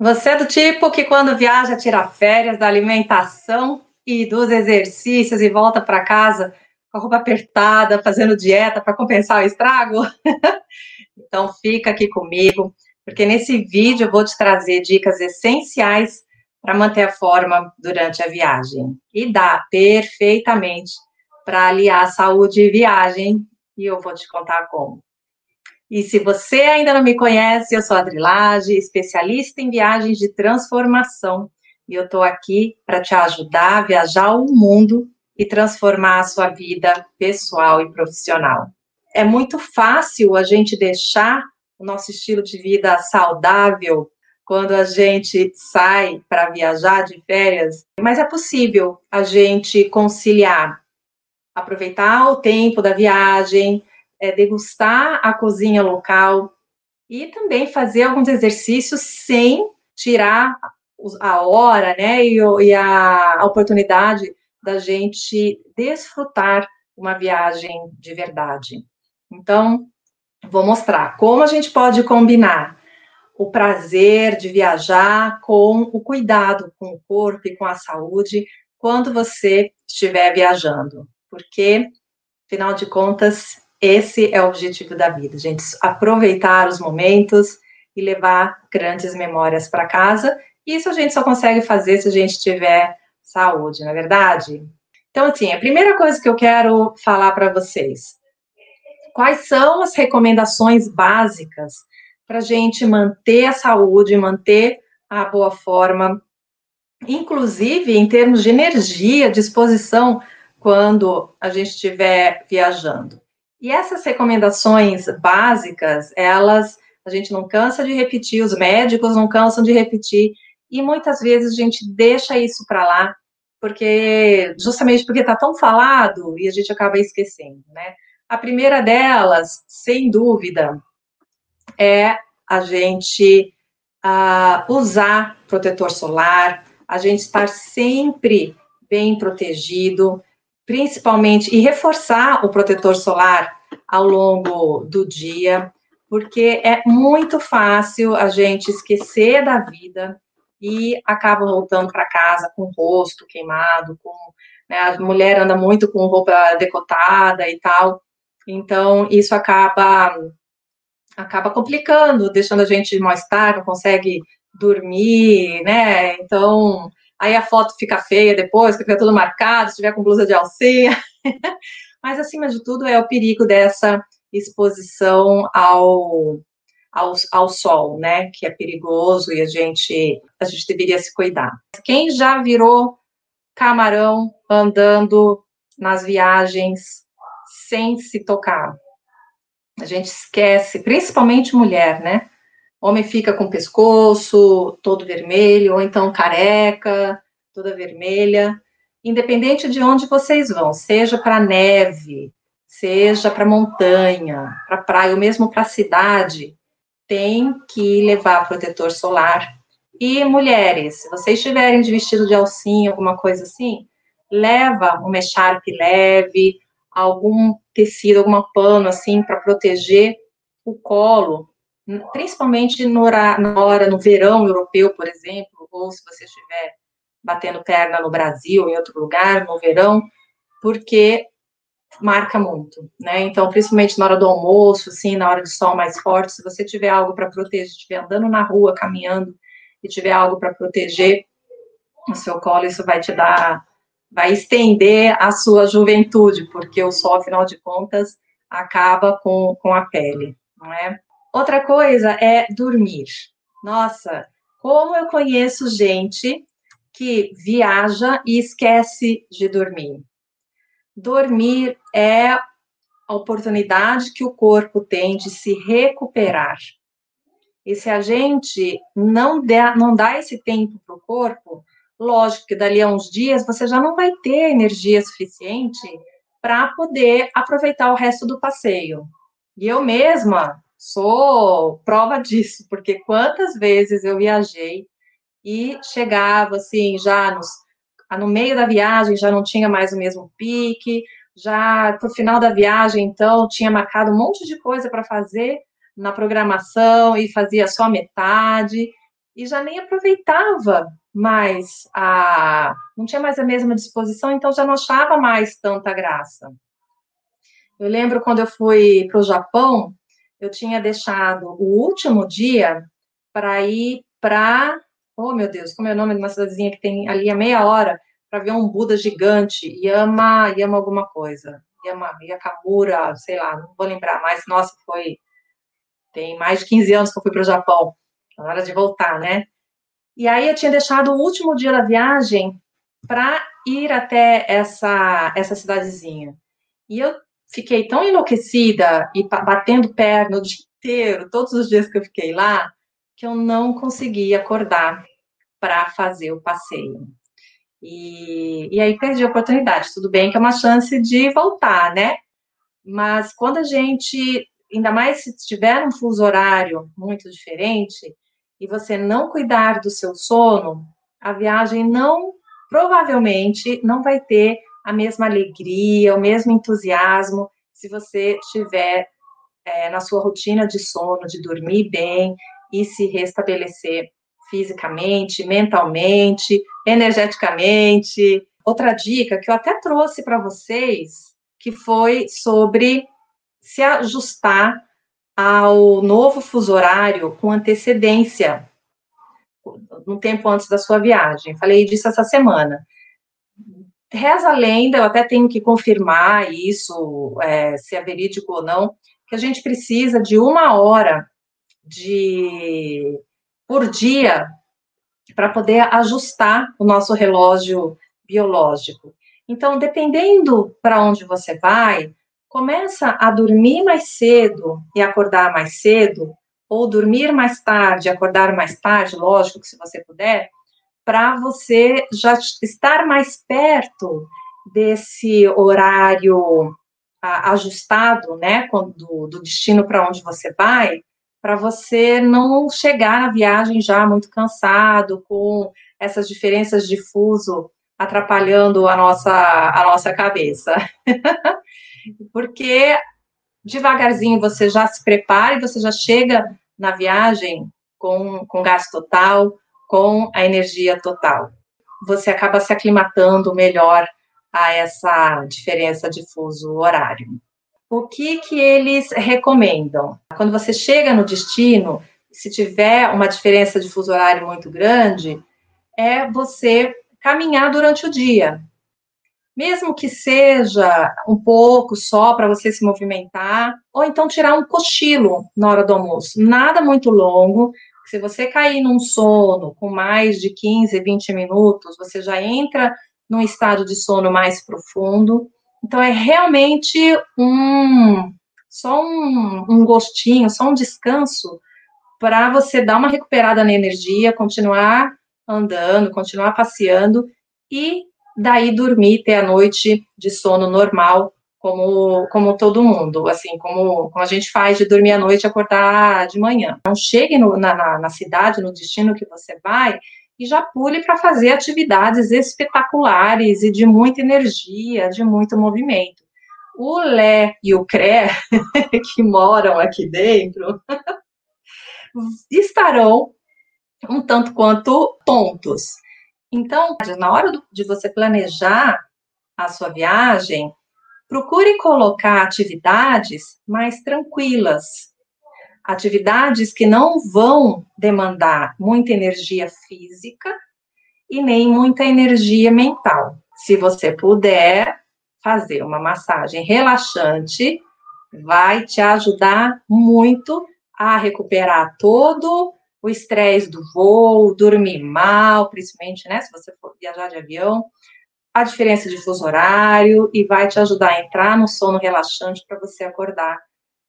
Você é do tipo que quando viaja tira férias da alimentação e dos exercícios e volta para casa com a roupa apertada, fazendo dieta para compensar o estrago? então fica aqui comigo, porque nesse vídeo eu vou te trazer dicas essenciais para manter a forma durante a viagem. E dá perfeitamente para aliar saúde e viagem, e eu vou te contar como. E se você ainda não me conhece, eu sou a Adrilage, especialista em viagens de transformação. E eu estou aqui para te ajudar a viajar o mundo e transformar a sua vida pessoal e profissional. É muito fácil a gente deixar o nosso estilo de vida saudável quando a gente sai para viajar de férias, mas é possível a gente conciliar, aproveitar o tempo da viagem, é, degustar a cozinha local e também fazer alguns exercícios sem tirar a hora, né, e, e a, oportunidade da gente desfrutar uma viagem de verdade. Então, vou mostrar como a gente pode combinar o prazer de viajar com o cuidado com o corpo e com a saúde quando você estiver viajando, porque, afinal de contas, esse é o objetivo da vida, gente. Aproveitar os momentos e levar grandes memórias para casa. Isso a gente só consegue fazer se a gente tiver saúde, não é verdade? Então, assim, a primeira coisa que eu quero falar para vocês: quais são as recomendações básicas para a gente manter a saúde, manter a boa forma, inclusive em termos de energia, disposição, quando a gente estiver viajando. E essas recomendações básicas, elas a gente não cansa de repetir, os médicos não cansam de repetir, e muitas vezes a gente deixa isso para lá, porque justamente porque está tão falado e a gente acaba esquecendo, né? A primeira delas, sem dúvida, é a gente uh, usar protetor solar, a gente estar sempre bem protegido, principalmente, e reforçar o protetor solar ao longo do dia, porque é muito fácil a gente esquecer da vida e acaba voltando para casa com o rosto queimado, com né, a mulher anda muito com roupa decotada e tal, então isso acaba acaba complicando, deixando a gente mal-estar, não consegue dormir, né? Então aí a foto fica feia depois, fica tudo marcado, se tiver com blusa de alcinha. Mas, acima de tudo, é o perigo dessa exposição ao, ao, ao sol, né? Que é perigoso e a gente, a gente deveria se cuidar. Quem já virou camarão andando nas viagens sem se tocar? A gente esquece, principalmente mulher, né? Homem fica com o pescoço todo vermelho, ou então careca, toda vermelha. Independente de onde vocês vão, seja para neve, seja para montanha, para praia, ou mesmo para cidade, tem que levar protetor solar. E mulheres, se vocês estiverem de vestido de alcinha, alguma coisa assim, leva uma echarpe leve, algum tecido, algum pano assim para proteger o colo, principalmente na hora, no verão europeu, por exemplo, ou se você estiver batendo perna no Brasil, em outro lugar, no verão, porque marca muito, né? Então, principalmente na hora do almoço, assim, na hora de sol mais forte, se você tiver algo para proteger, estiver andando na rua, caminhando, e tiver algo para proteger o seu colo, isso vai te dar, vai estender a sua juventude, porque o sol, afinal de contas, acaba com, com a pele, não é? Outra coisa é dormir. Nossa, como eu conheço gente que viaja e esquece de dormir. Dormir é a oportunidade que o corpo tem de se recuperar. E se a gente não, der, não dá esse tempo para o corpo, lógico que dali a uns dias você já não vai ter energia suficiente para poder aproveitar o resto do passeio. E eu mesma sou prova disso, porque quantas vezes eu viajei e chegava assim, já nos, no meio da viagem já não tinha mais o mesmo pique, já pro final da viagem, então, tinha marcado um monte de coisa para fazer na programação e fazia só metade. e já nem aproveitava mais a. não tinha mais a mesma disposição, então já não achava mais tanta graça. Eu lembro quando eu fui para o Japão, eu tinha deixado o último dia para ir para. Oh, meu Deus, como é o nome de uma cidadezinha que tem ali a meia hora para ver um Buda gigante, Yama, Yama alguma coisa. Yama, Yakamura, sei lá, não vou lembrar, mas nossa, foi. Tem mais de 15 anos que eu fui para o Japão. Na hora de voltar, né? E aí eu tinha deixado o último dia da viagem para ir até essa, essa cidadezinha. E eu fiquei tão enlouquecida e batendo perna o dia inteiro, todos os dias que eu fiquei lá, que eu não consegui acordar para fazer o passeio. E, e aí perdi a oportunidade. Tudo bem que é uma chance de voltar, né? Mas quando a gente, ainda mais se tiver um fuso horário muito diferente, e você não cuidar do seu sono, a viagem não, provavelmente, não vai ter a mesma alegria, o mesmo entusiasmo, se você estiver é, na sua rotina de sono, de dormir bem e se restabelecer fisicamente, mentalmente, energeticamente. Outra dica que eu até trouxe para vocês, que foi sobre se ajustar ao novo fuso horário com antecedência, um tempo antes da sua viagem. Falei disso essa semana. Reza a lenda, eu até tenho que confirmar isso, é, se é verídico ou não, que a gente precisa de uma hora de por dia para poder ajustar o nosso relógio biológico. Então, dependendo para onde você vai, começa a dormir mais cedo e acordar mais cedo, ou dormir mais tarde, acordar mais tarde, lógico que se você puder, para você já estar mais perto desse horário ajustado, né, do, do destino para onde você vai, para você não chegar na viagem já muito cansado, com essas diferenças de fuso atrapalhando a nossa, a nossa cabeça. porque devagarzinho você já se prepara e você já chega na viagem com, com gás total, com a energia total. Você acaba se aclimatando melhor a essa diferença de fuso horário. O que que eles recomendam? Quando você chega no destino, se tiver uma diferença de fuso horário muito grande, é você caminhar durante o dia mesmo que seja um pouco só para você se movimentar, ou então tirar um cochilo na hora do almoço. Nada muito longo. Se você cair num sono com mais de 15, 20 minutos, você já entra num estado de sono mais profundo. Então, é realmente um só um, um gostinho, só um descanso para você dar uma recuperada na energia, continuar andando, continuar passeando e daí dormir, ter a noite de sono normal, como, como todo mundo, assim, como, como a gente faz de dormir à noite e acordar de manhã. Então, chegue no, na, na cidade, no destino que você vai, e já pule para fazer atividades espetaculares e de muita energia, de muito movimento. O Lé e o Cré, que moram aqui dentro, estarão um tanto quanto tontos. Então, na hora de você planejar a sua viagem, procure colocar atividades mais tranquilas, atividades que não vão demandar muita energia física e nem muita energia mental. Se você puder fazer uma massagem relaxante, vai te ajudar muito a recuperar todo o estresse do voo, dormir mal, principalmente, né, se você for viajar de avião, a diferença de fuso horário e vai te ajudar a entrar no sono relaxante para você acordar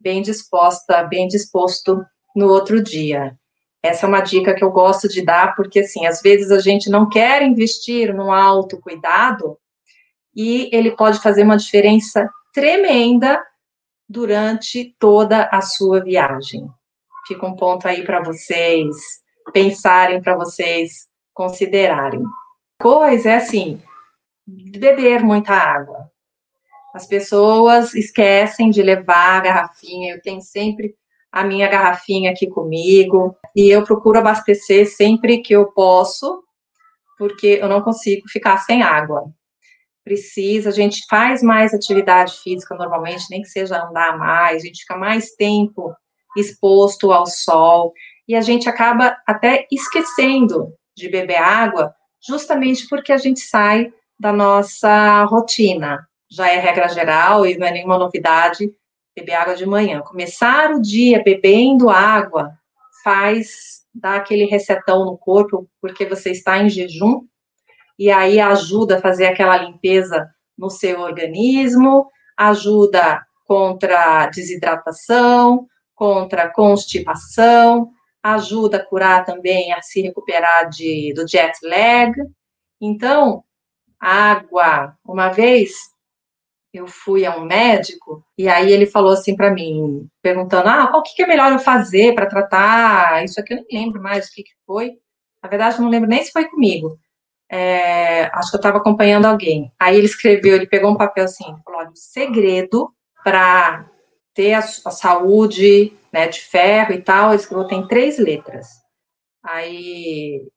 bem disposta, bem disposto no outro dia. Essa é uma dica que eu gosto de dar, porque assim, às vezes a gente não quer investir no autocuidado e ele pode fazer uma diferença tremenda durante toda a sua viagem. Fica um ponto aí para vocês pensarem, para vocês considerarem. Coisa é assim, beber muita água. As pessoas esquecem de levar a garrafinha. Eu tenho sempre a minha garrafinha aqui comigo e eu procuro abastecer sempre que eu posso, porque eu não consigo ficar sem água. Precisa, a gente faz mais atividade física normalmente, nem que seja andar mais, a gente fica mais tempo exposto ao sol e a gente acaba até esquecendo de beber água, justamente porque a gente sai da nossa rotina. Já é regra geral e não é nenhuma novidade beber água de manhã. Começar o dia bebendo água faz dar aquele resetão no corpo, porque você está em jejum, e aí ajuda a fazer aquela limpeza no seu organismo, ajuda contra desidratação, contra constipação, ajuda a curar também, a se recuperar de, do jet lag. Então, água. Uma vez eu fui a um médico e aí ele falou assim para mim, perguntando: "Ah, qual que é melhor eu fazer para tratar isso aqui?" Eu nem lembro mais o que, que foi. Na verdade, eu não lembro nem se foi comigo. É, acho que eu estava acompanhando alguém. Aí ele escreveu, ele pegou um papel assim, falou: "Olha, o segredo para ter a, a, saúde, né, de ferro e tal, ele escreveu tem três letras. Aí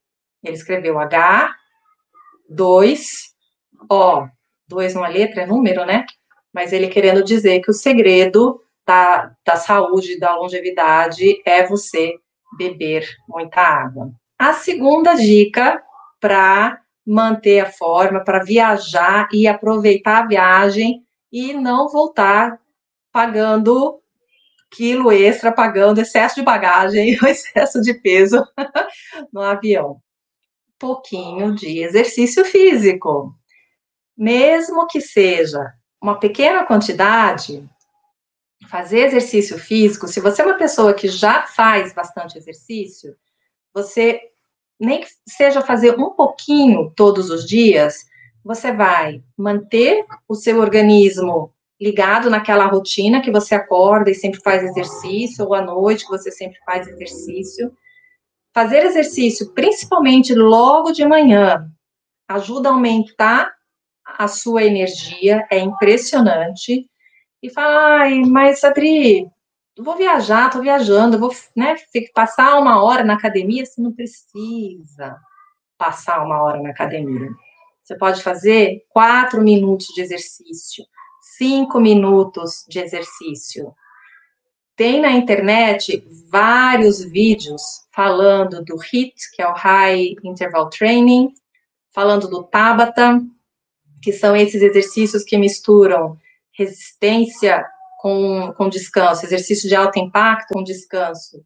ele escreveu H, 2, O, dois numa letra, é número, né? Mas ele querendo dizer que o segredo da, da saúde, da longevidade, é você beber muita água. A segunda dica para manter a forma, para viajar e aproveitar a viagem e não voltar pagando quilo extra, pagando excesso de bagagem, excesso de peso no avião. Pouquinho de exercício físico mesmo que seja uma pequena quantidade, fazer exercício físico, se você é uma pessoa que já faz bastante exercício, você nem que seja fazer um pouquinho todos os dias, você vai manter o seu organismo ligado naquela rotina que você acorda e sempre faz exercício, ou à noite que você sempre faz exercício. Fazer exercício, principalmente logo de manhã, ajuda a aumentar a sua energia é impressionante. E fala, ai, mas Adri, vou viajar, tô viajando, vou né, passar uma hora na academia, você não precisa passar uma hora na academia. Você pode fazer quatro minutos de exercício, cinco minutos de exercício. Tem na internet vários vídeos falando do HIIT, que é o High Interval Training, falando do Tabata, que são esses exercícios que misturam resistência com, com descanso, exercício de alto impacto com descanso.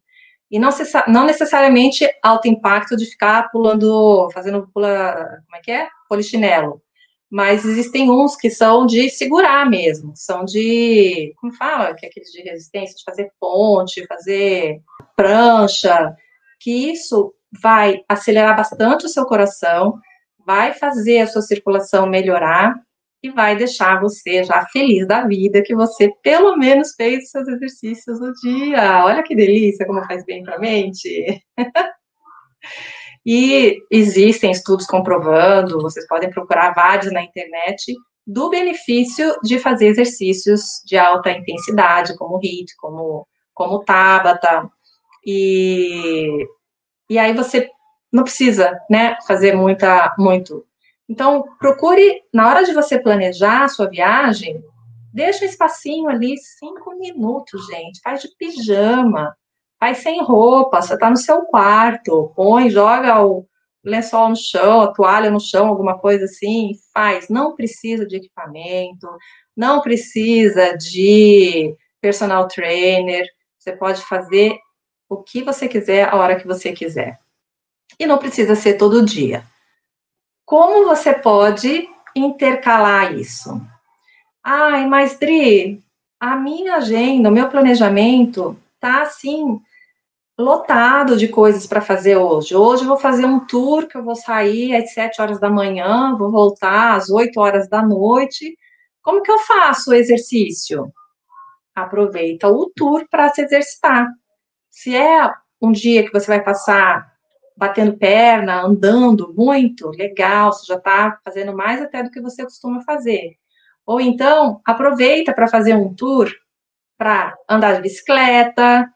E não, não necessariamente alto impacto de ficar pulando, fazendo pula, como é que é? Polichinelo. Mas existem uns que são de segurar mesmo, são de, como fala, que é aqueles de resistência, de fazer ponte, fazer prancha, que isso vai acelerar bastante o seu coração, vai fazer a sua circulação melhorar e vai deixar você já feliz da vida que você pelo menos fez os seus exercícios no dia. Olha que delícia, como faz bem para a mente. e existem estudos comprovando, vocês podem procurar vários na internet, do benefício de fazer exercícios de alta intensidade, como HIIT, como, como Tabata. E, e aí você não precisa, né, fazer muita, muito. Então, procure, na hora de você planejar a sua viagem, deixa um espacinho ali, cinco minutos, gente. Faz de pijama, faz sem roupa, você está no seu quarto, põe, joga o lençol no chão, a toalha no chão, alguma coisa assim, faz. Não precisa de equipamento, não precisa de personal trainer, você pode fazer o que você quiser, a hora que você quiser e não precisa ser todo dia. Como você pode intercalar isso? Ai, mas Dri, a minha agenda, o meu planejamento tá assim lotado de coisas para fazer hoje. Hoje eu vou fazer um tour que eu vou sair às 7 horas da manhã, vou voltar às 8 horas da noite. Como que eu faço o exercício? Aproveita o tour para se exercitar. Se é um dia que você vai passar batendo perna, andando muito, legal, você já está fazendo mais até do que você costuma fazer. Ou então, aproveita para fazer um tour para andar de bicicleta,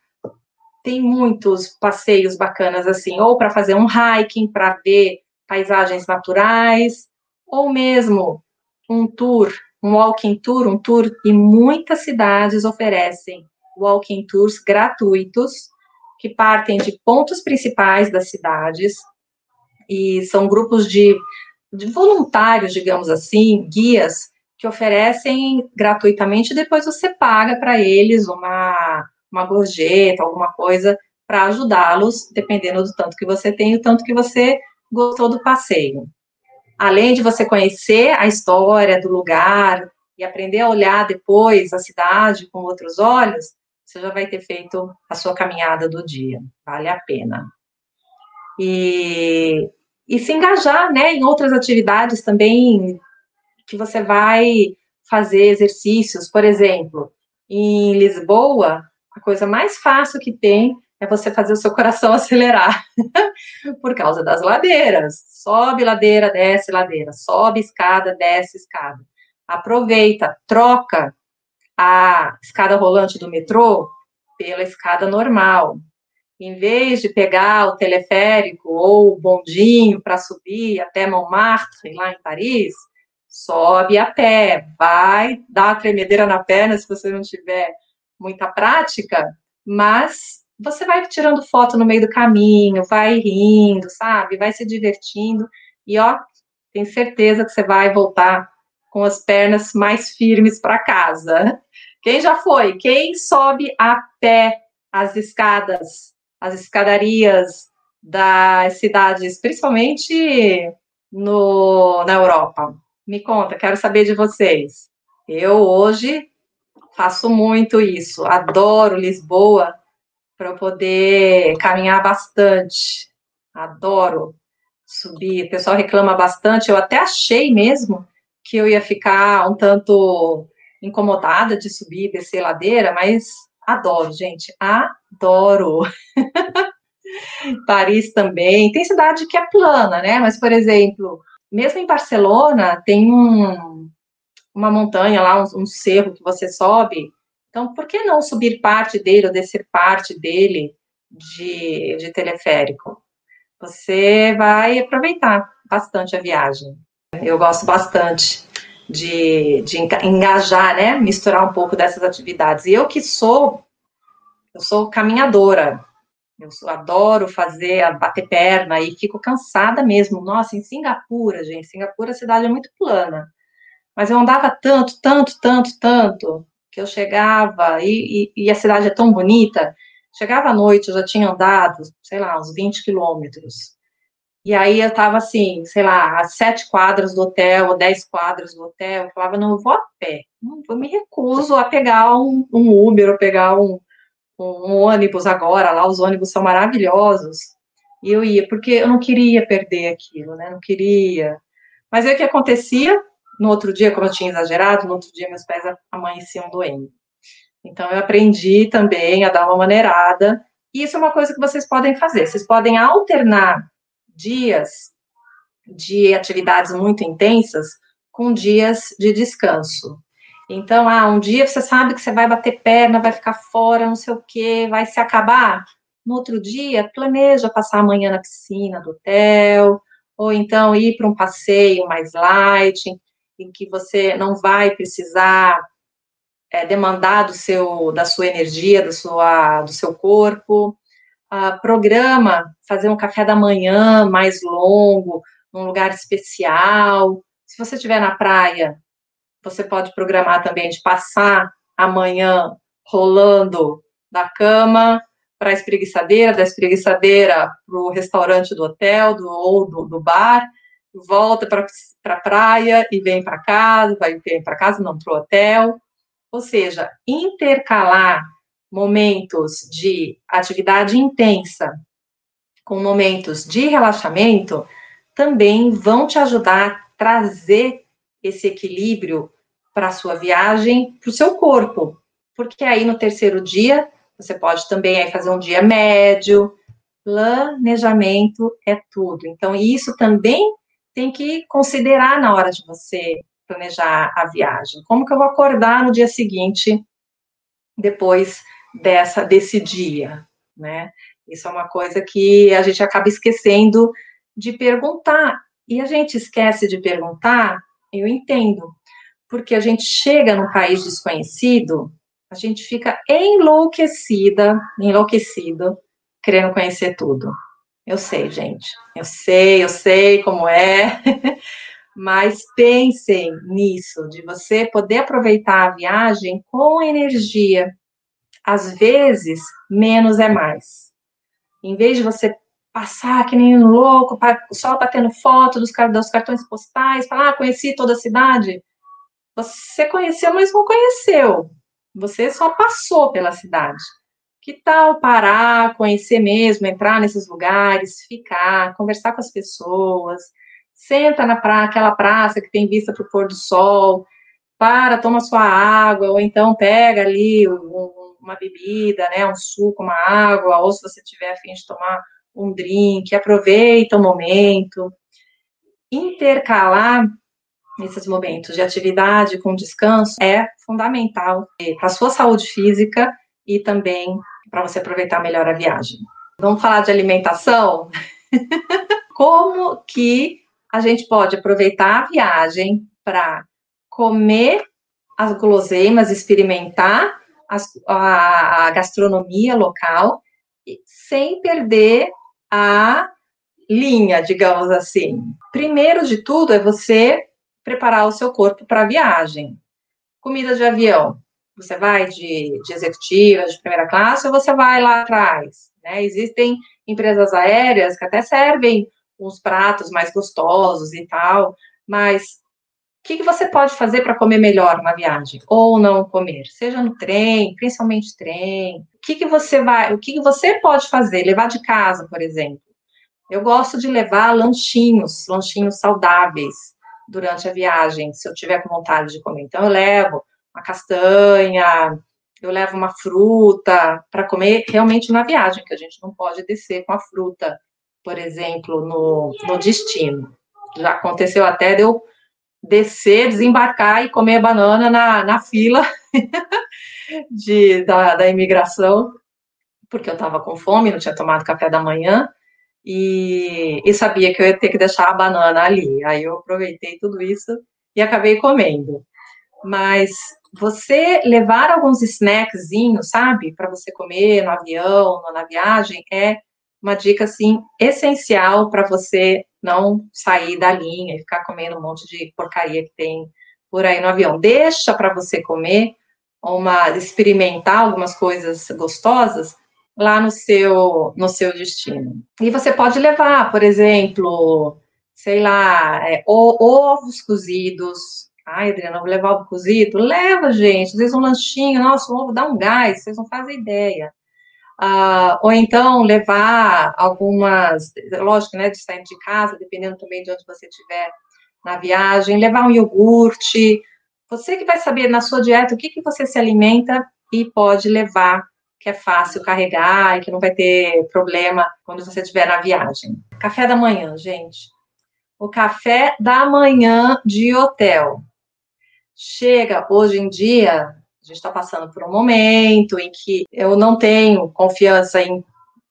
tem muitos passeios bacanas assim, ou para fazer um hiking, para ver paisagens naturais, ou mesmo um tour, um walking tour, um tour, e muitas cidades oferecem walking tours gratuitos que partem de pontos principais das cidades e são grupos de, de voluntários, digamos assim, guias que oferecem gratuitamente, depois você paga para eles uma, uma gorjeta, alguma coisa para ajudá-los, dependendo do tanto que você tem e o tanto que você gostou do passeio. Além de você conhecer a história do lugar e aprender a olhar depois a cidade com outros olhos, você já vai ter feito a sua caminhada do dia. Vale a pena. E, e se engajar né, em outras atividades também que você vai fazer exercícios. Por exemplo, em Lisboa, a coisa mais fácil que tem é você fazer o seu coração acelerar por causa das ladeiras. Sobe ladeira, desce ladeira, sobe escada, desce escada. Aproveita, troca a escada rolante do metrô pela escada normal. Em vez de pegar o teleférico ou o bondinho para subir até Montmartre, lá em Paris, sobe a pé, vai dar a tremedeira na perna se você não tiver muita prática, mas você vai tirando foto no meio do caminho, vai rindo, sabe? Vai se divertindo e ó, tenho certeza que você vai voltar com as pernas mais firmes para casa. Quem já foi? Quem sobe a pé as escadas, as escadarias das cidades, principalmente no, na Europa? Me conta, quero saber de vocês. Eu hoje faço muito isso, adoro Lisboa para poder caminhar bastante. Adoro subir. O pessoal reclama bastante. Eu até achei mesmo que eu ia ficar um tanto incomodada de subir e descer ladeira, mas adoro, gente. Adoro. Paris também. Tem cidade que é plana, né? Mas, por exemplo, mesmo em Barcelona, tem um, uma montanha lá, um, um cerro que você sobe então, por que não subir parte dele ou descer parte dele de, de teleférico? Você vai aproveitar bastante a viagem. Eu gosto bastante de, de engajar, né? Misturar um pouco dessas atividades. E eu que sou, eu sou caminhadora. Eu sou, adoro fazer, bater perna e fico cansada mesmo. Nossa, em Singapura, gente, Singapura a cidade é muito plana. Mas eu andava tanto, tanto, tanto, tanto, que eu chegava, e, e, e, a cidade é tão bonita, chegava à noite, eu já tinha andado, sei lá, uns 20 quilômetros. E aí eu tava assim, sei lá, a sete quadras do hotel, ou dez quadras do hotel, eu falava, não, eu vou a pé, eu me recuso a pegar um, um Uber, ou pegar um, um ônibus agora, lá os ônibus são maravilhosos, e eu ia, porque eu não queria perder aquilo, né, não queria. Mas aí o que acontecia? no outro dia, como eu tinha exagerado, no outro dia meus pés amanheciam doendo. Então, eu aprendi também a dar uma maneirada, e isso é uma coisa que vocês podem fazer. Vocês podem alternar dias de atividades muito intensas com dias de descanso. Então, ah, um dia você sabe que você vai bater perna, vai ficar fora, não sei o quê, vai se acabar. No outro dia, planeja passar a manhã na piscina do hotel, ou então ir para um passeio mais light em que você não vai precisar é, demandar do seu, da sua energia, da sua, do seu corpo. Programa fazer um café da manhã mais longo, num lugar especial. Se você estiver na praia, você pode programar também de passar a manhã rolando da cama para a espreguiçadeira, da espreguiçadeira para o restaurante do hotel do, ou do, do bar, volta para a praia e vem para casa, vai para casa, não para o hotel. Ou seja, intercalar momentos de atividade intensa com momentos de relaxamento também vão te ajudar a trazer esse equilíbrio para a sua viagem, para o seu corpo. Porque aí no terceiro dia, você pode também aí fazer um dia médio. Planejamento é tudo. Então, isso também tem que considerar na hora de você planejar a viagem. Como que eu vou acordar no dia seguinte, depois dessa desse dia? né? Isso é uma coisa que a gente acaba esquecendo de perguntar. E a gente esquece de perguntar, eu entendo, porque a gente chega num país desconhecido, a gente fica enlouquecida, enlouquecido, querendo conhecer tudo. Eu sei, gente, eu sei, eu sei como é, mas pensem nisso, de você poder aproveitar a viagem com energia. Às vezes, menos é mais. Em vez de você passar que nem um louco, só batendo foto dos, dos cartões postais, falar, ah, conheci toda a cidade. Você conheceu, mas não conheceu. Você só passou pela cidade. Que tal parar, conhecer mesmo, entrar nesses lugares, ficar, conversar com as pessoas, senta na pra, aquela praça que tem vista para o pôr do sol, para, toma sua água, ou então pega ali um, uma bebida, né, um suco, uma água, ou se você tiver a fim de tomar um drink, aproveita o momento. Intercalar esses momentos de atividade com descanso é fundamental para a sua saúde física e também para você aproveitar melhor a viagem. Vamos falar de alimentação? Como que a gente pode aproveitar a viagem para comer as guloseimas, experimentar as, a, a gastronomia local, sem perder a linha, digamos assim. Primeiro de tudo é você preparar o seu corpo para a viagem. Comida de avião. Você vai de, de executiva, de primeira classe, ou você vai lá atrás? Né? Existem empresas aéreas que até servem uns pratos mais gostosos e tal, mas que, que você pode fazer para comer melhor na viagem? Ou não comer? Seja no trem, principalmente trem. O que, que você vai, o que, que você pode fazer? Levar de casa, por exemplo. Eu gosto de levar lanchinhos, lanchinhos saudáveis durante a viagem, se eu tiver com vontade de comer. Então, eu levo uma castanha, eu levo uma fruta para comer realmente na viagem, que a gente não pode descer com a fruta por exemplo, no, no destino. Já aconteceu até de eu descer, desembarcar e comer banana na, na fila de, da, da imigração, porque eu estava com fome, não tinha tomado café da manhã, e, e, sabia que eu ia ter que deixar a banana ali. Aí eu aproveitei tudo isso e acabei comendo. Mas você levar alguns snackzinhos, sabe, para você comer no avião, na viagem, é uma dica assim essencial para você não sair da linha e ficar comendo um monte de porcaria que tem por aí no avião. Deixa para você comer uma experimentar algumas coisas gostosas lá no seu no seu destino. E você pode levar, por exemplo, sei lá, é, ovos cozidos. Ai, Adriana, vou levar ovo cozido? Leva, gente. Às vezes um lanchinho, nossa, o ovo dá um gás, vocês não fazem ideia. Uh, ou então levar algumas, lógico, né, de sair de casa, dependendo também de onde você estiver na viagem, levar um iogurte, você que vai saber na sua dieta o que, que você se alimenta e pode levar, que é fácil carregar e que não vai ter problema quando você estiver na viagem. Café da manhã, gente. O café da manhã de hotel. Chega hoje em dia, a gente está passando por um momento em que eu não tenho confiança em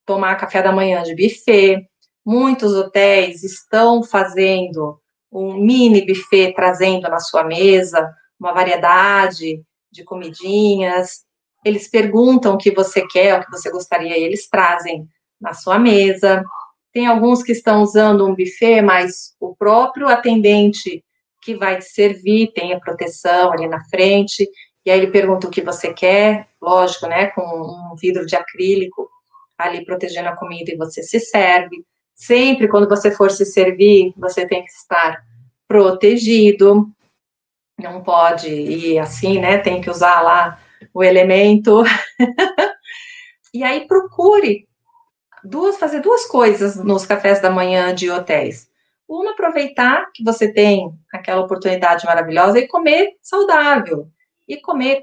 tomar café da manhã de buffet. Muitos hotéis estão fazendo um mini buffet, trazendo na sua mesa uma variedade de comidinhas. Eles perguntam o que você quer, o que você gostaria, e eles trazem na sua mesa. Tem alguns que estão usando um buffet, mas o próprio atendente que vai te servir tem a proteção ali na frente e aí ele pergunta o que você quer, lógico, né, com um vidro de acrílico ali protegendo a comida e você se serve. Sempre quando você for se servir, você tem que estar protegido. Não pode ir assim, né? Tem que usar lá o elemento. e aí procure duas fazer duas coisas nos cafés da manhã de hotéis. Uma aproveitar que você tem aquela oportunidade maravilhosa e comer saudável e comer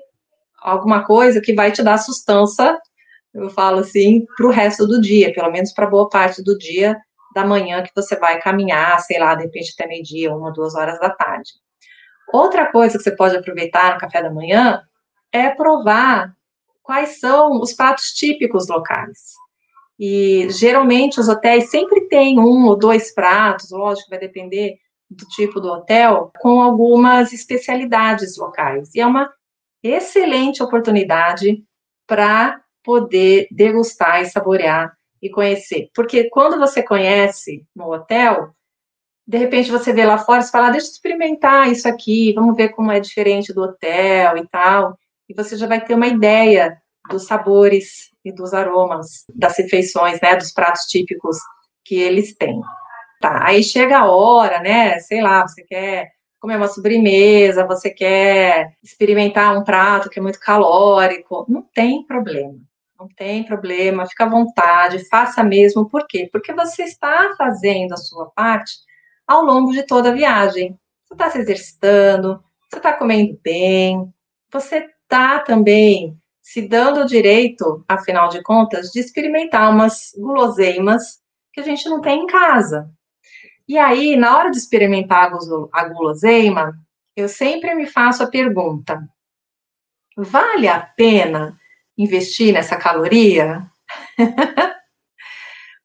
alguma coisa que vai te dar sustância, eu falo assim, para o resto do dia, pelo menos para boa parte do dia da manhã que você vai caminhar, sei lá, de repente até meio-dia, uma, duas horas da tarde. Outra coisa que você pode aproveitar no café da manhã é provar quais são os pratos típicos locais. E geralmente os hotéis sempre têm um ou dois pratos, lógico, vai depender do tipo do hotel, com algumas especialidades locais. E é uma excelente oportunidade para poder degustar e saborear e conhecer. Porque quando você conhece no hotel, de repente você vê lá fora e fala, ah, deixa eu experimentar isso aqui, vamos ver como é diferente do hotel e tal. E você já vai ter uma ideia dos sabores e dos aromas das refeições, né, dos pratos típicos que eles têm. Tá, aí chega a hora, né, sei lá, você quer comer uma sobremesa, você quer experimentar um prato que é muito calórico, não tem problema. Não tem problema, fica à vontade, faça mesmo. Por quê? Porque você está fazendo a sua parte ao longo de toda a viagem. Você está se exercitando, você está comendo bem, você está também se dando o direito, afinal de contas, de experimentar umas guloseimas que a gente não tem em casa. E aí, na hora de experimentar a guloseima, eu sempre me faço a pergunta: vale a pena investir nessa caloria?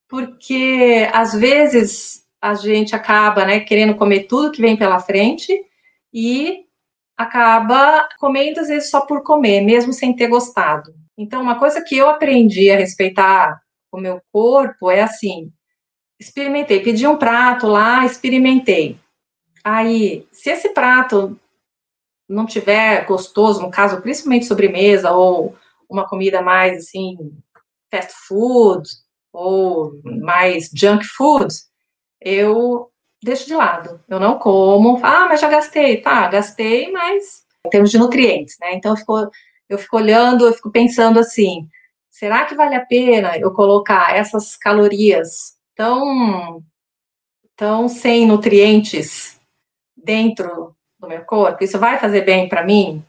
Porque às vezes a gente acaba, né, querendo comer tudo que vem pela frente e acaba comendo às vezes só por comer, mesmo sem ter gostado. Então, uma coisa que eu aprendi a respeitar o meu corpo é assim: experimentei, pedi um prato lá, experimentei. Aí, se esse prato não tiver gostoso, no caso, principalmente sobremesa ou uma comida mais assim, fast food ou mais junk food, eu deixo de lado. Eu não como. Ah, mas já gastei. Tá, gastei, mas em termos de nutrientes, né? Então eu fico, eu fico olhando, eu fico pensando assim: será que vale a pena eu colocar essas calorias tão, tão sem nutrientes dentro do meu corpo? Isso vai fazer bem para mim?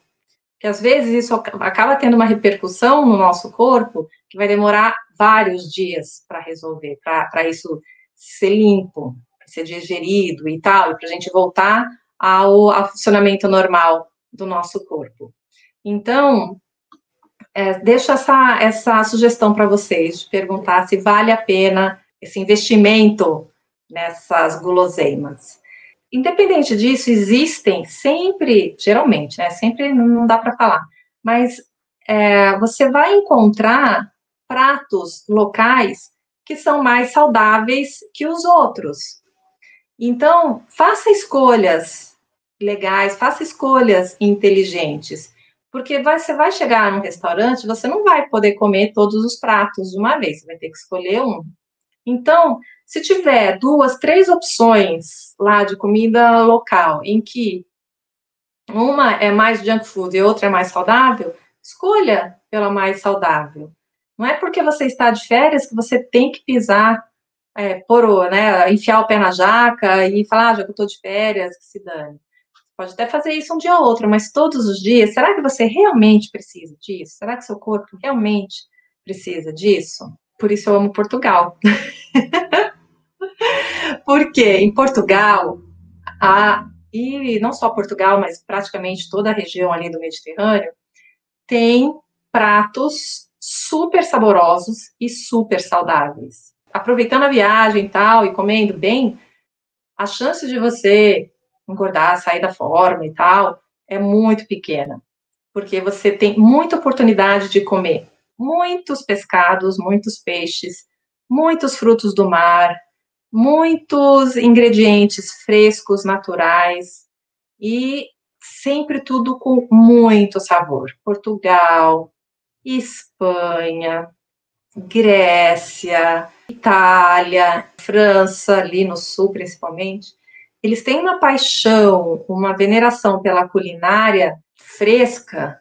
Que às vezes isso acaba tendo uma repercussão no nosso corpo que vai demorar vários dias para resolver, para isso ser limpo ser digerido e tal, para a gente voltar ao, ao, funcionamento normal do nosso corpo. Então, é, deixo essa, essa sugestão para vocês, de perguntar se vale a pena esse investimento nessas guloseimas. Independente disso, existem sempre, geralmente, né, sempre não dá para falar, mas é, você vai encontrar pratos locais que são mais saudáveis que os outros. Então, faça escolhas legais, faça escolhas inteligentes, porque vai, você vai chegar num restaurante, você não vai poder comer todos os pratos de uma vez, você vai ter que escolher um. Então, se tiver duas, três opções lá de comida local, em que uma é mais junk food e outra é mais saudável, escolha pela mais saudável. Não é porque você está de férias que você tem que pisar é, por, né, enfiar o pé na jaca e falar, ah, já que eu estou de férias, que se dane. Pode até fazer isso um dia ou outro, mas todos os dias, será que você realmente precisa disso? Será que seu corpo realmente precisa disso? Por isso eu amo Portugal. Porque em Portugal, a, e não só Portugal, mas praticamente toda a região ali do Mediterrâneo, tem pratos super saborosos e super saudáveis aproveitando a viagem e tal, e comendo bem, a chance de você engordar, sair da forma e tal, é muito pequena. Porque você tem muita oportunidade de comer muitos pescados, muitos peixes, muitos frutos do mar, muitos ingredientes frescos, naturais e sempre tudo com muito sabor. Portugal, Espanha, Grécia, Itália, França, ali no sul principalmente, eles têm uma paixão, uma veneração pela culinária fresca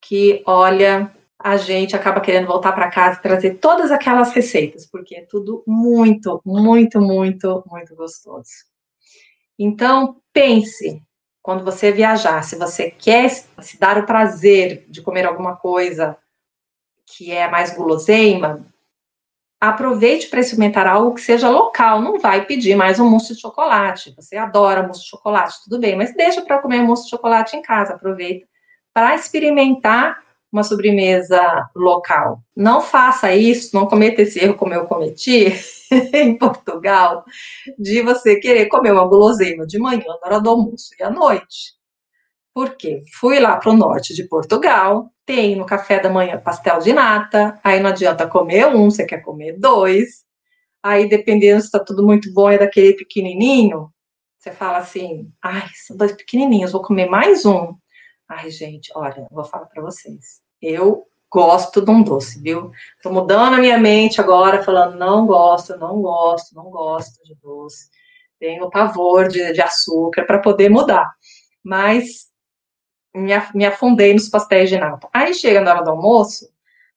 que, olha, a gente acaba querendo voltar para casa e trazer todas aquelas receitas, porque é tudo muito, muito, muito, muito gostoso. Então, pense, quando você viajar, se você quer se dar o prazer de comer alguma coisa que é mais guloseima, aproveite para experimentar algo que seja local. Não vai pedir mais um mousse de chocolate. Você adora mousse de chocolate, tudo bem, mas deixa para comer mousse de chocolate em casa. Aproveita para experimentar uma sobremesa local. Não faça isso, não cometa esse erro como eu cometi em Portugal, de você querer comer uma guloseima de manhã, na hora do almoço e à noite. Por quê? Fui lá para o norte de Portugal, tem no café da manhã pastel de nata, aí não adianta comer um, você quer comer dois. Aí, dependendo se está tudo muito bom, é daquele pequenininho, você fala assim, ai, são dois pequenininhos, vou comer mais um. Ai, gente, olha, vou falar para vocês. Eu gosto de um doce, viu? Tô mudando a minha mente agora, falando, não gosto, não gosto, não gosto de doce. Tenho pavor de, de açúcar para poder mudar. Mas me, afundei nos pastéis de nata. Aí chega na hora do almoço,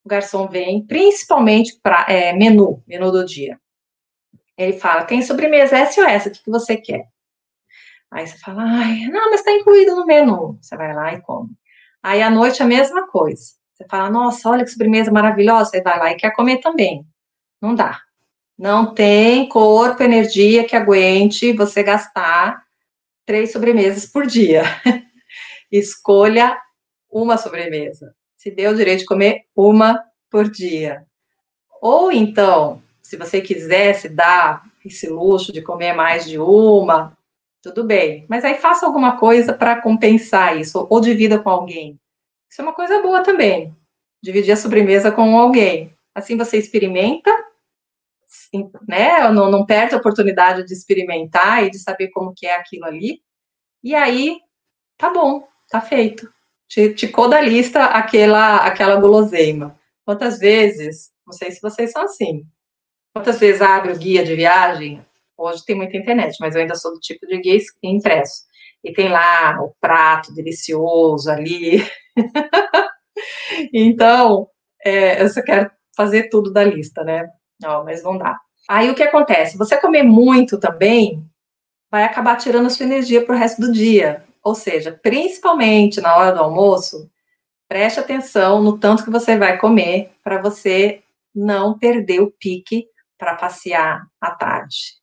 o garçom vem, principalmente para é, menu, menu do dia. Ele fala, tem sobremesa essa ou essa, o que, que você quer? Aí você fala, ai, não, mas está incluído no menu. Você vai lá e come. Aí à noite a mesma coisa. Você fala, nossa, olha que sobremesa maravilhosa. Você vai lá e quer comer também. Não dá. Não tem corpo, energia que aguente você gastar três sobremesas por dia. Escolha uma sobremesa. Se dê o direito de comer uma por dia. Ou então, se você quisesse dar esse luxo de comer mais de uma, tudo bem. Mas aí faça alguma coisa para compensar isso, ou divida com alguém. Isso é uma coisa boa também. Dividir a sobremesa com alguém. Assim você experimenta, né? Não, não perde a oportunidade de experimentar e de saber como que é aquilo ali. E aí, tá bom, tá feito. Ticou da lista aquela, aquela guloseima. Quantas vezes, não sei se vocês são assim, quantas vezes abre o guia de viagem, Hoje tem muita internet, mas eu ainda sou do tipo de guia impresso. E tem lá o prato delicioso ali. então, é, eu só quero fazer tudo da lista, né? Não, mas não dá. Aí o que acontece? Você comer muito também vai acabar tirando a sua energia para o resto do dia. Ou seja, principalmente na hora do almoço, preste atenção no tanto que você vai comer para você não perder o pique para passear à tarde.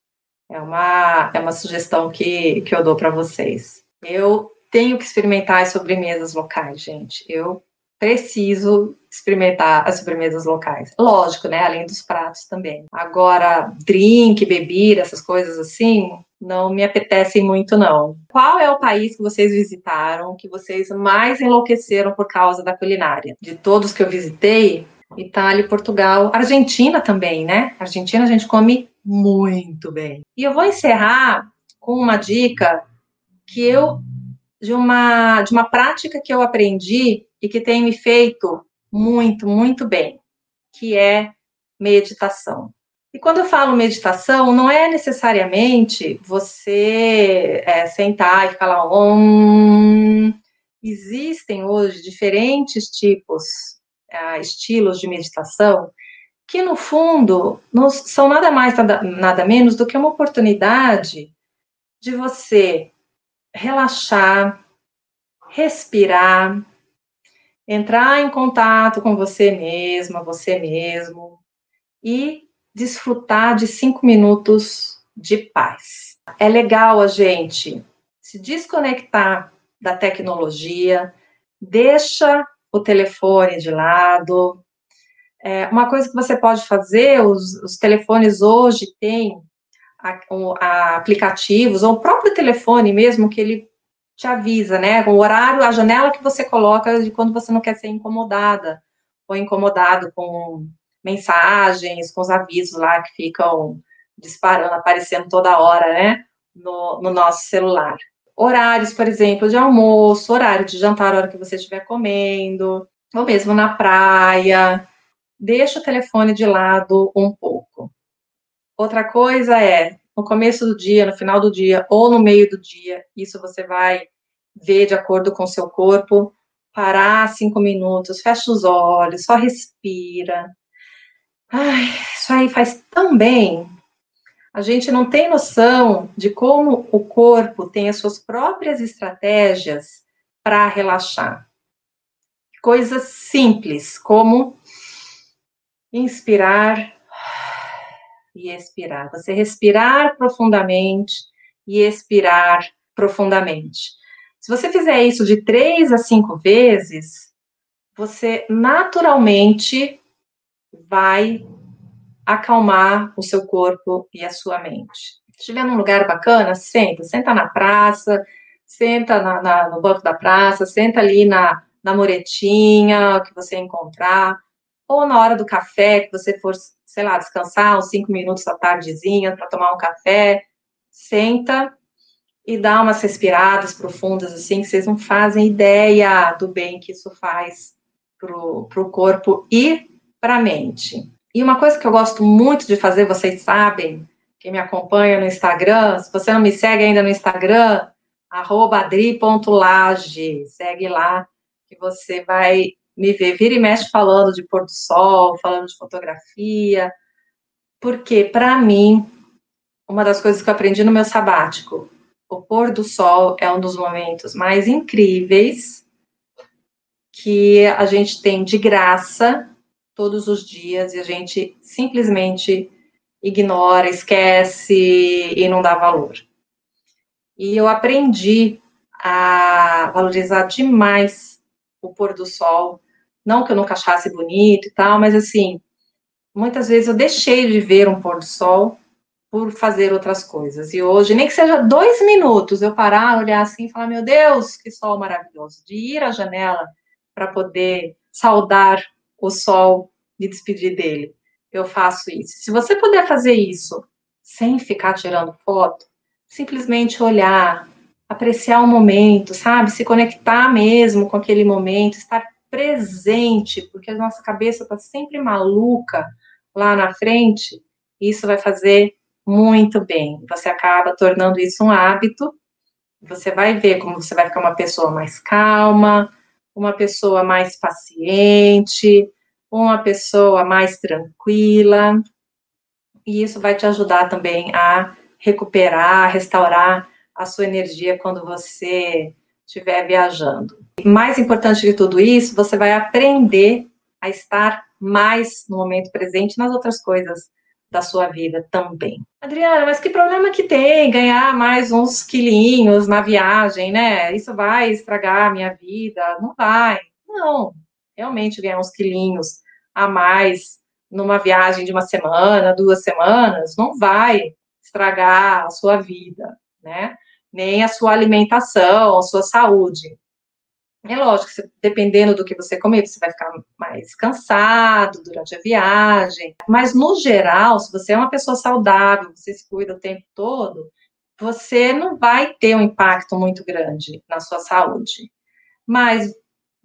É uma, é uma sugestão que, que eu dou para vocês. Eu tenho que experimentar as sobremesas locais, gente. Eu preciso experimentar as sobremesas locais. Lógico, né? Além dos pratos também. Agora, drink, bebida, essas coisas assim, não me apetecem muito, não. Qual é o país que vocês visitaram que vocês mais enlouqueceram por causa da culinária? De todos que eu visitei, Itália, Portugal, Argentina também, né? Argentina a gente come muito bem. E eu vou encerrar com uma dica que eu de uma de uma prática que eu aprendi e que tem me feito muito, muito bem, que é meditação. E quando eu falo meditação, não é necessariamente você é, sentar e ficar lá. Om. Existem hoje diferentes tipos, uh, estilos de meditação que no fundo não são nada mais, nada, nada menos do que uma oportunidade de você relaxar, respirar, entrar em contato com você mesma, você mesmo e desfrutar de cinco minutos de paz. É legal a gente se desconectar da tecnologia, deixa o telefone de lado, é, uma coisa que você pode fazer, os, os telefones hoje têm a, a aplicativos, ou o próprio telefone mesmo, que ele te avisa, né? O horário, a janela que você coloca de quando você não quer ser incomodada, ou incomodado com mensagens, com os avisos lá que ficam disparando, aparecendo toda hora, né? No, no nosso celular. Horários, por exemplo, de almoço, horário de jantar, a hora que você estiver comendo, ou mesmo na praia deixa o telefone de lado um pouco. Outra coisa é, no começo do dia, no final do dia ou no meio do dia, isso você vai ver de acordo com o seu corpo, parar cinco minutos, fecha os olhos, só respira. Ai, isso aí faz tão bem. A gente não tem noção de como o corpo tem as suas próprias estratégias para relaxar. Coisas simples, como inspirar e expirar. Você respirar profundamente e expirar profundamente. Se você fizer isso de três a cinco vezes, você naturalmente vai acalmar o seu corpo e a sua mente. Se estiver num lugar bacana, senta, senta na praça, senta na, na, no banco da praça, senta ali na, na muretinha que você encontrar, ou na hora do café, que você for, sei lá, descansar uns cinco minutos da tardezinha para tomar um café, senta e dá umas respiradas profundas, assim, que vocês não fazem ideia do bem que isso faz para o corpo e para a mente. E uma coisa que eu gosto muito de fazer, vocês sabem, quem me acompanha no Instagram, se você não me segue ainda no Instagram, arroba adri.lage, segue lá, que você vai me ver, vira e mexe falando de pôr do sol, falando de fotografia, porque, para mim, uma das coisas que eu aprendi no meu sabático, o pôr do sol é um dos momentos mais incríveis que a gente tem de graça todos os dias e a gente simplesmente ignora, esquece e não dá valor. E eu aprendi a valorizar demais o pôr do sol. Não que eu nunca achasse bonito e tal, mas assim, muitas vezes eu deixei de ver um pôr do sol por fazer outras coisas. E hoje, nem que seja dois minutos, eu parar, olhar assim e falar: Meu Deus, que sol maravilhoso! De ir à janela para poder saudar o sol, me despedir dele. Eu faço isso. Se você puder fazer isso sem ficar tirando foto, simplesmente olhar, apreciar o momento, sabe? Se conectar mesmo com aquele momento, estar presente, porque a nossa cabeça está sempre maluca lá na frente, isso vai fazer muito bem. Você acaba tornando isso um hábito. Você vai ver como você vai ficar uma pessoa mais calma, uma pessoa mais paciente, uma pessoa mais tranquila. E isso vai te ajudar também a recuperar, restaurar a sua energia quando você estiver viajando. Mais importante de tudo isso, você vai aprender a estar mais no momento presente nas outras coisas da sua vida também. Adriana, mas que problema que tem ganhar mais uns quilinhos na viagem, né? Isso vai estragar a minha vida? Não vai. Não, realmente ganhar uns quilinhos a mais numa viagem de uma semana, duas semanas, não vai estragar a sua vida, né? Nem a sua alimentação, a sua saúde. É lógico, dependendo do que você comer, você vai ficar mais cansado durante a viagem. Mas, no geral, se você é uma pessoa saudável, você se cuida o tempo todo, você não vai ter um impacto muito grande na sua saúde. Mas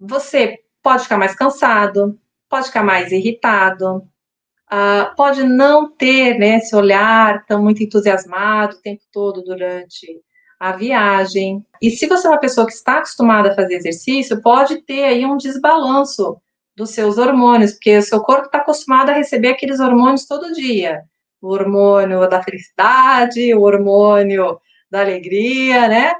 você pode ficar mais cansado, pode ficar mais irritado, uh, pode não ter né, esse olhar tão muito entusiasmado o tempo todo durante a viagem. E se você é uma pessoa que está acostumada a fazer exercício, pode ter aí um desbalanço dos seus hormônios, porque o seu corpo está acostumado a receber aqueles hormônios todo dia. O hormônio da felicidade, o hormônio da alegria, né?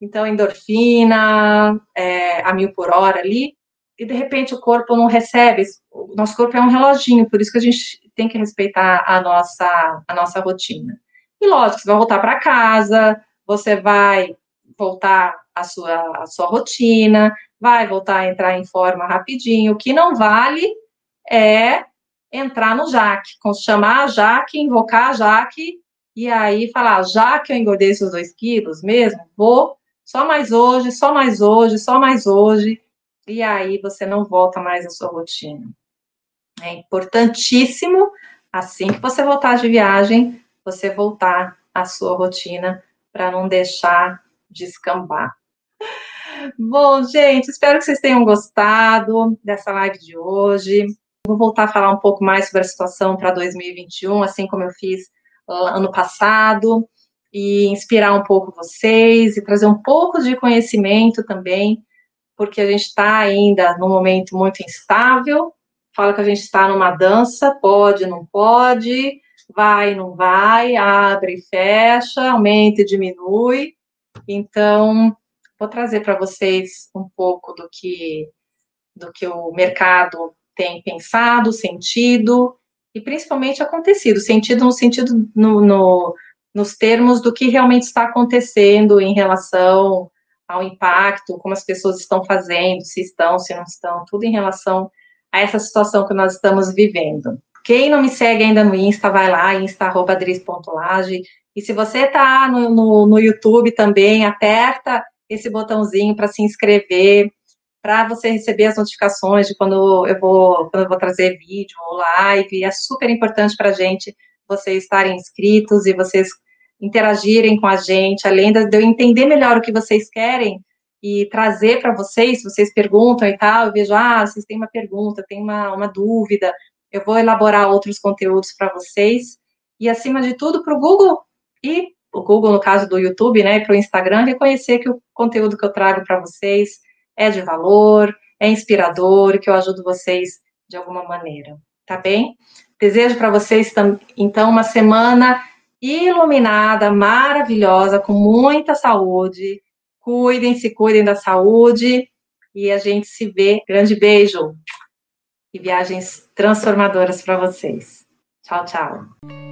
Então, endorfina, é, a mil por hora ali, e de repente o corpo não recebe. O nosso corpo é um reloginho, por isso que a gente tem que respeitar a nossa, a nossa rotina. E lógico, você vai voltar para casa, você vai voltar à sua, à sua rotina, vai voltar a entrar em forma rapidinho. O que não vale é entrar no Jaque, chamar a Jaque, invocar a Jaque, e aí falar, já que eu engordei esses dois quilos mesmo, vou só mais hoje, só mais hoje, só mais hoje, e aí você não volta mais à sua rotina. É importantíssimo, assim que você voltar de viagem, você voltar à sua rotina para não deixar descambar. Bom, gente, espero que vocês tenham gostado dessa live de hoje. Vou voltar a falar um pouco mais sobre a situação para 2021, assim como eu fiz ano passado, e inspirar um pouco vocês e trazer um pouco de conhecimento também, porque a gente está ainda num momento muito instável. Fala que a gente está numa dança, pode, não pode, vai, não vai, abre e fecha, aumenta e diminui. Então, vou trazer para vocês um pouco do que do que o mercado tem pensado, sentido e principalmente acontecido, sentido no sentido no, no, nos termos do que realmente está acontecendo em relação ao impacto, como as pessoas estão fazendo, se estão, se não estão, tudo em relação a essa situação que nós estamos vivendo. Quem não me segue ainda no Insta, vai lá, insta.adris.lage. E se você está no, no, no YouTube também, aperta esse botãozinho para se inscrever, para você receber as notificações de quando eu vou, quando eu vou trazer vídeo ou live. É super importante para a gente vocês estarem inscritos e vocês interagirem com a gente, além de eu entender melhor o que vocês querem e trazer para vocês, vocês perguntam e tal, eu vejo, ah, vocês têm uma pergunta, tem uma, uma dúvida, eu vou elaborar outros conteúdos para vocês, e acima de tudo, para o Google e o Google, no caso do YouTube, né, para o Instagram, reconhecer que o conteúdo que eu trago para vocês é de valor, é inspirador, que eu ajudo vocês de alguma maneira, tá bem? Desejo para vocês, então, uma semana iluminada, maravilhosa, com muita saúde. Cuidem, se cuidem da saúde e a gente se vê. Grande beijo e viagens transformadoras para vocês. Tchau, tchau.